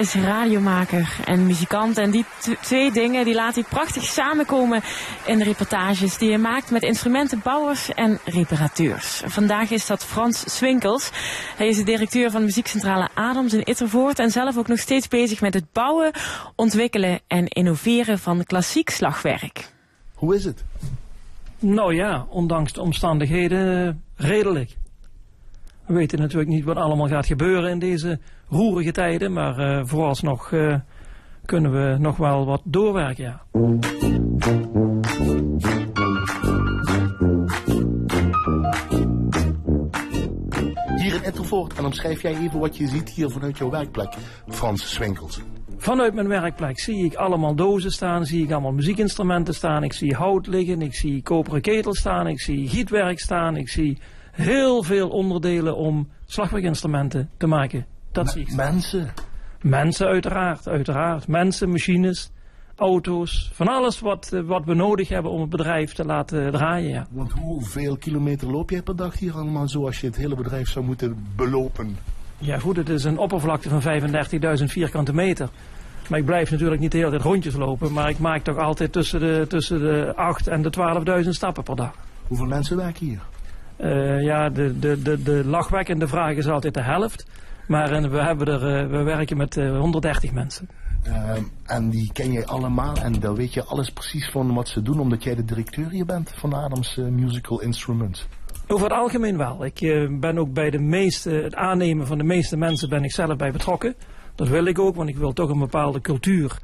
is radiomaker en muzikant. En die twee dingen die laat hij prachtig samenkomen in de reportages die hij maakt met instrumentenbouwers en reparateurs. Vandaag is dat Frans Swinkels. Hij is de directeur van muziekcentrale Adams in Ittervoort en zelf ook nog steeds bezig met het bouwen, ontwikkelen en innoveren van klassiek slagwerk. Hoe is het? Nou ja, ondanks de omstandigheden redelijk. We weten natuurlijk niet wat allemaal gaat gebeuren in deze roerige tijden, maar uh, vooralsnog uh, kunnen we nog wel wat doorwerken, ja. Hier in Intervoort, en omschrijf jij even wat je ziet hier vanuit jouw werkplek, Frans Swinkels. Vanuit mijn werkplek zie ik allemaal dozen staan, zie ik allemaal muziekinstrumenten staan, ik zie hout liggen, ik zie koperen ketel staan, ik zie gietwerk staan, ik zie heel veel onderdelen om slagwerkinstrumenten te maken. Dat zie ik. Mensen? Mensen uiteraard, uiteraard. Mensen, machines, auto's, van alles wat, eh, wat we nodig hebben om het bedrijf te laten draaien. Ja. Want hoeveel kilometer loop jij per dag hier allemaal zo als je het hele bedrijf zou moeten belopen? Ja goed, het is een oppervlakte van 35.000 vierkante meter. Maar ik blijf natuurlijk niet de hele tijd rondjes lopen, maar ik maak toch altijd tussen de, tussen de 8 en de 12.000 stappen per dag. Hoeveel mensen werken hier? Uh, ja, de, de, de, de lachwekkende vraag is altijd de helft. Maar uh, we, hebben er, uh, we werken met 130 mensen. Ehm, en die ken jij allemaal en daar weet je alles precies van wat ze doen, omdat jij de directeur hier bent van Adams Musical Instruments. Over het algemeen wel. Ik ben ook bij de meeste, het aannemen van de meeste mensen ben ik zelf bij betrokken. Dat wil ik ook, want ik wil toch een bepaalde cultuur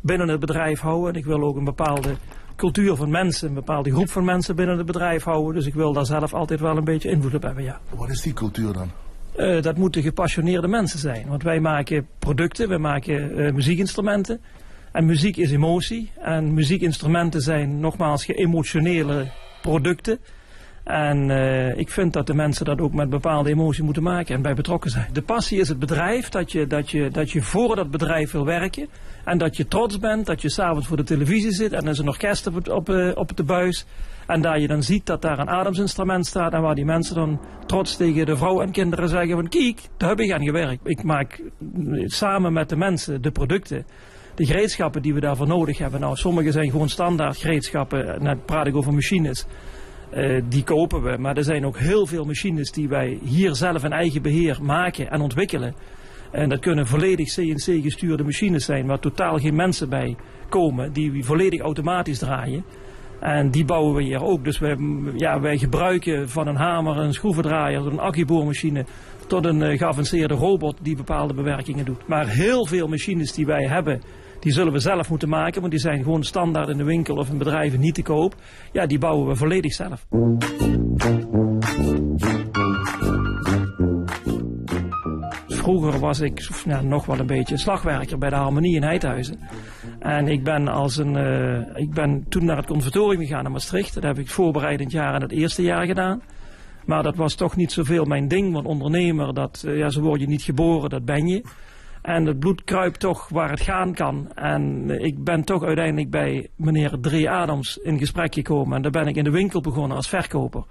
binnen het bedrijf houden. En ik wil ook een bepaalde cultuur van mensen, een bepaalde groep van mensen binnen het bedrijf houden. Dus ik wil daar zelf altijd wel een beetje invloed op hebben, ja. Wat is die cultuur dan? Uh, dat moeten gepassioneerde mensen zijn. Want wij maken producten, wij maken uh, muziekinstrumenten. En muziek is emotie. En muziekinstrumenten zijn nogmaals geëmotionele producten. En uh, ik vind dat de mensen dat ook met bepaalde emotie moeten maken en bij betrokken zijn. De passie is het bedrijf, dat je, dat je, dat je voor dat bedrijf wil werken. En dat je trots bent, dat je s'avonds voor de televisie zit en er is een orkest op, op, uh, op de buis. En daar je dan ziet dat daar een ademsinstrument staat en waar die mensen dan trots tegen de vrouw en kinderen zeggen van kijk, daar heb ik aan gewerkt. Ik maak samen met de mensen de producten de gereedschappen die we daarvoor nodig hebben. Nou, sommige zijn gewoon standaard gereedschappen. Net praat ik over machines. Uh, die kopen we. Maar er zijn ook heel veel machines die wij hier zelf in eigen beheer maken en ontwikkelen. En dat kunnen volledig CNC gestuurde machines zijn waar totaal geen mensen bij komen. Die volledig automatisch draaien. En die bouwen we hier ook. Dus wij, ja, wij gebruiken van een hamer, een schroevendraaier, een accuboormachine tot een uh, geavanceerde robot die bepaalde bewerkingen doet. Maar heel veel machines die wij hebben die zullen we zelf moeten maken, want die zijn gewoon standaard in de winkel of in bedrijven niet te koop. Ja, die bouwen we volledig zelf. Vroeger was ik nog wel een beetje slagwerker bij de Harmonie in Heidhuizen. En ik ben, als een, uh, ik ben toen naar het conservatorium gegaan in Maastricht. Dat heb ik voorbereidend jaar in het eerste jaar gedaan. Maar dat was toch niet zoveel mijn ding, want ondernemer, dat, uh, ja, zo word je niet geboren, dat ben je. En het bloed kruipt toch waar het gaan kan. En ik ben toch uiteindelijk bij meneer Dre Adams in gesprek gekomen. En daar ben ik in de winkel begonnen als verkoper.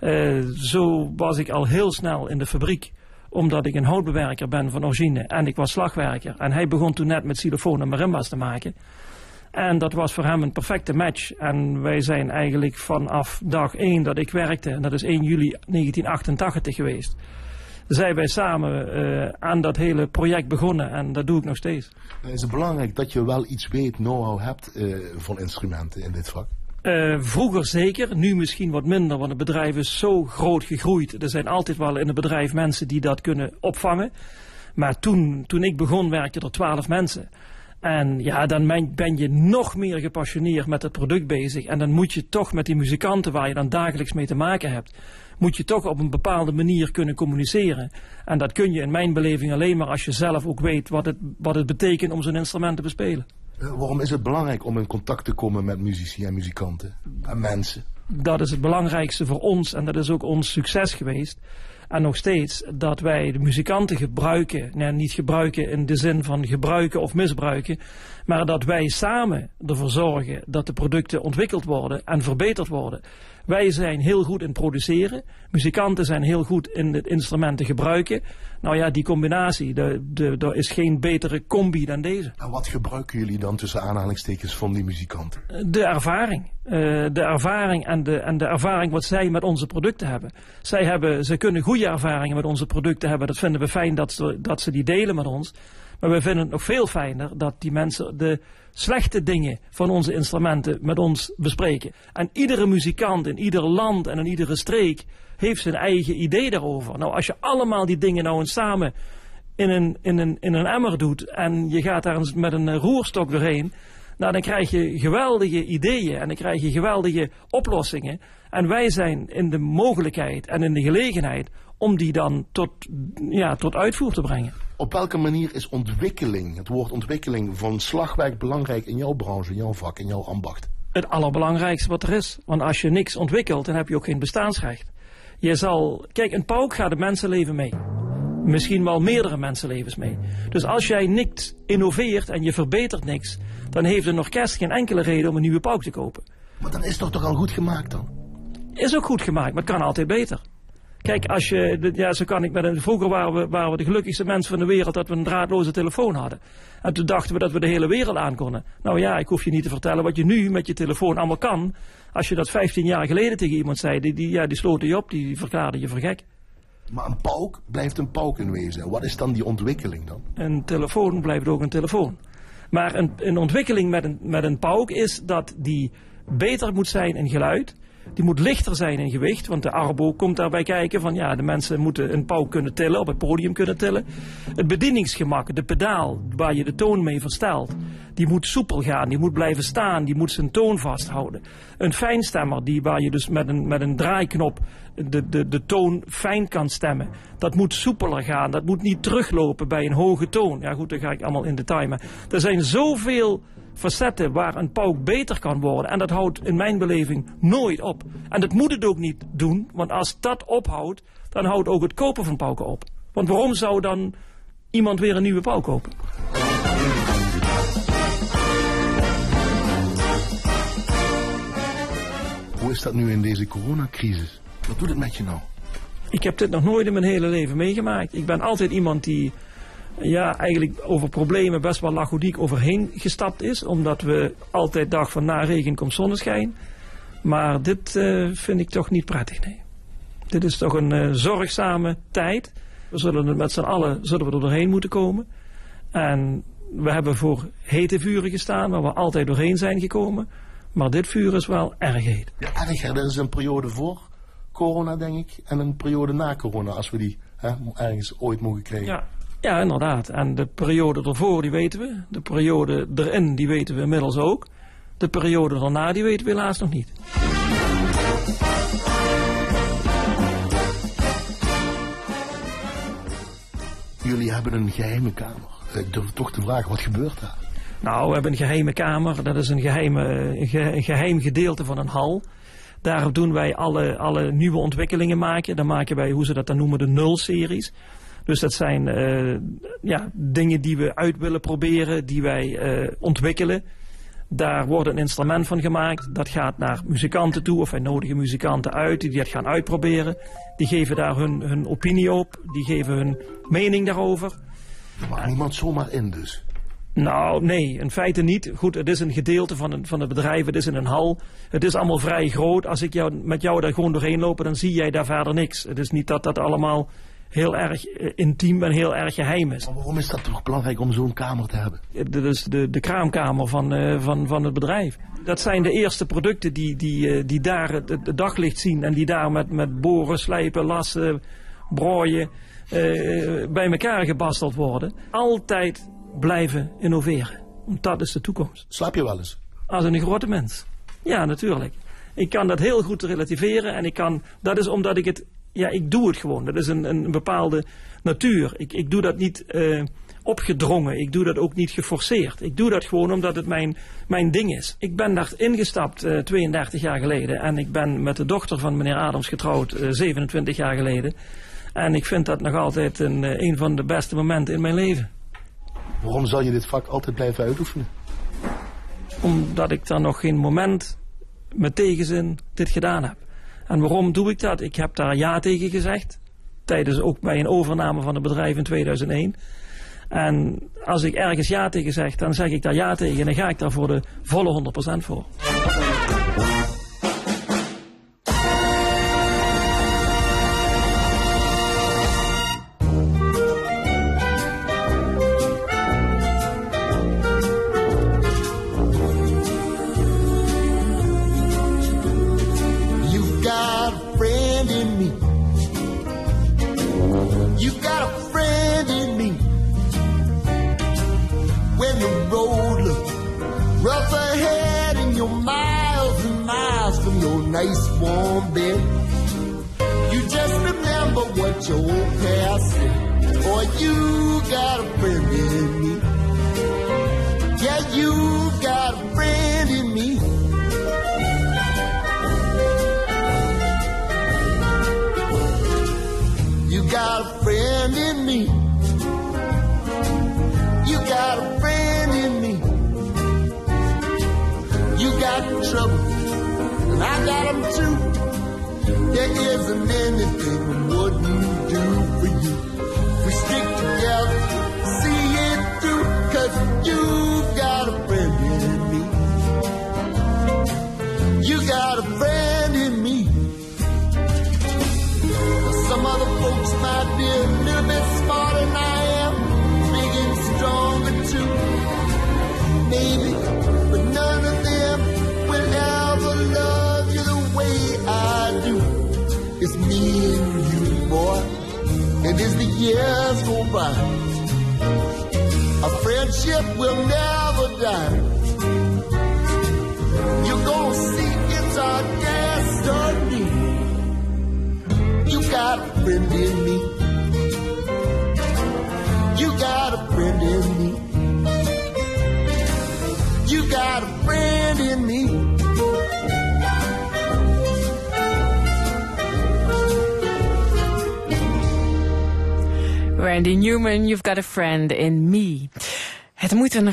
Uh, zo was ik al heel snel in de fabriek omdat ik een houtbewerker ben van origine en ik was slagwerker. En hij begon toen net met xylofoon en marimbas te maken. En dat was voor hem een perfecte match. En wij zijn eigenlijk vanaf dag 1 dat ik werkte, en dat is 1 juli 1988 geweest zijn wij samen uh, aan dat hele project begonnen en dat doe ik nog steeds. Is het belangrijk dat je wel iets weet, know-how hebt uh, van instrumenten in dit vak? Uh, vroeger zeker, nu misschien wat minder, want het bedrijf is zo groot gegroeid. Er zijn altijd wel in het bedrijf mensen die dat kunnen opvangen. Maar toen, toen ik begon werkte er twaalf mensen. En ja, dan ben je nog meer gepassioneerd met het product bezig. En dan moet je toch met die muzikanten waar je dan dagelijks mee te maken hebt moet je toch op een bepaalde manier kunnen communiceren. En dat kun je in mijn beleving alleen maar als je zelf ook weet wat het, wat het betekent om zo'n instrument te bespelen. Uh, waarom is het belangrijk om in contact te komen met muzici en muzikanten en mensen? Dat is het belangrijkste voor ons en dat is ook ons succes geweest. En nog steeds dat wij de muzikanten gebruiken, nee, niet gebruiken in de zin van gebruiken of misbruiken, maar dat wij samen ervoor zorgen dat de producten ontwikkeld worden en verbeterd worden. Wij zijn heel goed in produceren. Muzikanten zijn heel goed in het instrumenten gebruiken. Nou ja, die combinatie, er is geen betere combi dan deze. En wat gebruiken jullie dan tussen aanhalingstekens van die muzikanten? De ervaring. Uh, de ervaring en de, en de ervaring wat zij met onze producten hebben. Zij hebben, ze kunnen ervaringen met onze producten hebben. Dat vinden we fijn dat ze, dat ze die delen met ons. Maar we vinden het nog veel fijner dat die mensen de slechte dingen van onze instrumenten met ons bespreken. En iedere muzikant in ieder land en in iedere streek heeft zijn eigen idee daarover. Nou, als je allemaal die dingen nou eens samen in een, in een, in een emmer doet en je gaat daar met een roerstok doorheen, nou, dan krijg je geweldige ideeën en dan krijg je geweldige oplossingen. En wij zijn in de mogelijkheid en in de gelegenheid om die dan tot, ja, tot uitvoer te brengen. Op welke manier is ontwikkeling, het woord ontwikkeling van slagwerk belangrijk in jouw branche, in jouw vak, in jouw ambacht? Het allerbelangrijkste wat er is. Want als je niks ontwikkelt, dan heb je ook geen bestaansrecht. Je zal, kijk, een pauk gaat het mensenleven mee. Misschien wel meerdere mensenlevens mee. Dus als jij niks innoveert en je verbetert niks, dan heeft een orkest geen enkele reden om een nieuwe pauk te kopen. Maar dan is het toch toch al goed gemaakt dan? Is ook goed gemaakt, maar het kan altijd beter. Kijk, als je, ja, zo kan ik met een, vroeger waren we, waren we de gelukkigste mensen van de wereld dat we een draadloze telefoon hadden. En toen dachten we dat we de hele wereld aan konden. Nou ja, ik hoef je niet te vertellen wat je nu met je telefoon allemaal kan. Als je dat 15 jaar geleden tegen iemand zei, die, die, ja, die sloten je op, die verklaarde je voor gek. Maar een pauk blijft een pauk in wezen. Wat is dan die ontwikkeling dan? Een telefoon blijft ook een telefoon. Maar een, een ontwikkeling met een, met een pauk is dat die beter moet zijn in geluid die moet lichter zijn in gewicht, want de arbo komt daarbij kijken van ja, de mensen moeten een pauw kunnen tillen, op het podium kunnen tillen. Het bedieningsgemak, de pedaal waar je de toon mee verstelt, die moet soepel gaan, die moet blijven staan, die moet zijn toon vasthouden. Een fijnstemmer, die, waar je dus met een, met een draaiknop de, de, de toon fijn kan stemmen, dat moet soepeler gaan, dat moet niet teruglopen bij een hoge toon. Ja goed, daar ga ik allemaal in detail, maar er zijn zoveel facetten waar een pauk beter kan worden. En dat houdt in mijn beleving nooit op. En dat moet het ook niet doen, want als dat ophoudt, dan houdt ook het kopen van pauken op. Want waarom zou dan iemand weer een nieuwe pauk kopen? Hoe is dat nu in deze coronacrisis? Wat doet het met je nou? Ik heb dit nog nooit in mijn hele leven meegemaakt. Ik ben altijd iemand die ja, eigenlijk over problemen best wel lachodiek overheen gestapt is. Omdat we altijd dachten van na regen komt zonneschijn. Maar dit uh, vind ik toch niet prettig, nee. Dit is toch een uh, zorgzame tijd. We zullen er met z'n allen zullen we er doorheen moeten komen. En we hebben voor hete vuren gestaan, waar we altijd doorheen zijn gekomen. Maar dit vuur is wel erg heet. Ja, erg. Er is een periode voor corona, denk ik. En een periode na corona, als we die hè, ergens ooit mogen krijgen. Ja, ja, inderdaad. En de periode ervoor, die weten we. De periode erin, die weten we inmiddels ook. De periode daarna, die weten we helaas nog niet. Jullie hebben een geheime kamer. Ik durf toch te vragen, wat gebeurt daar? Nou, we hebben een geheime kamer. Dat is een, geheime, een geheim gedeelte van een hal. Daar doen wij alle, alle nieuwe ontwikkelingen maken. Dan maken wij, hoe ze dat dan noemen, de nul-series. Dus dat zijn uh, ja, dingen die we uit willen proberen, die wij uh, ontwikkelen. Daar wordt een instrument van gemaakt. Dat gaat naar muzikanten toe, of wij nodigen muzikanten uit die dat gaan uitproberen. Die geven daar hun, hun opinie op, die geven hun mening daarover. Maar niemand zomaar in dus? Nou, nee, in feite niet. Goed, het is een gedeelte van, een, van het bedrijf, het is in een hal. Het is allemaal vrij groot. Als ik jou, met jou daar gewoon doorheen loop, dan zie jij daar verder niks. Het is niet dat dat allemaal heel erg eh, intiem en heel erg geheim is. Maar waarom is dat toch belangrijk om zo'n kamer te hebben? Dat is de, de kraamkamer van, uh, van, van het bedrijf. Dat zijn de eerste producten die, die, uh, die daar het, het, daglicht zien en die daar met, met boren, slijpen, lassen, brooien bij elkaar gebasteld worden. Altijd blijven innoveren. Want dat is de toekomst. Slaap je wel eens? Als een grote mens. Ja, natuurlijk. Ik kan dat heel goed relativeren en ik kan, dat is omdat ik het ja, ik doe het gewoon. Dat is een, een bepaalde natuur. Ik, ik doe dat niet uh, opgedrongen. Ik doe dat ook niet geforceerd. Ik doe dat gewoon omdat het mijn, mijn ding is. Ik ben daar ingestapt uh, eh, 32 jaar geleden. En ik ben met de dochter van meneer Adams getrouwd uh, eh, 27 jaar geleden. En ik vind dat nog altijd een, een van de beste momenten in mijn leven. Waarom zal je dit vak altijd blijven uitoefenen? Omdat ik dan nog geen moment met tegenzin dit gedaan heb. En waarom doe ik dat? Ik heb daar ja tegen gezegd. Tijdens ook bij een overname van het bedrijf in 2001. En als ik ergens ja tegen zeg, dan zeg ik daar ja tegen. En dan ga ik daar voor de volle 100% voor. Got a friend in me. You've got a friend in me. When the road looks rough ahead and you're miles and miles from your nice warm bed, you just remember what your old past said. Boy, you got a friend in me. There isn't anything I wouldn't years go by, our friendship will never die. You're gonna see it's our destiny. You got a friend in me. You got a friend in me. You got a friend in me. Randy Newman, You've Got a Friend in Me. Het moet een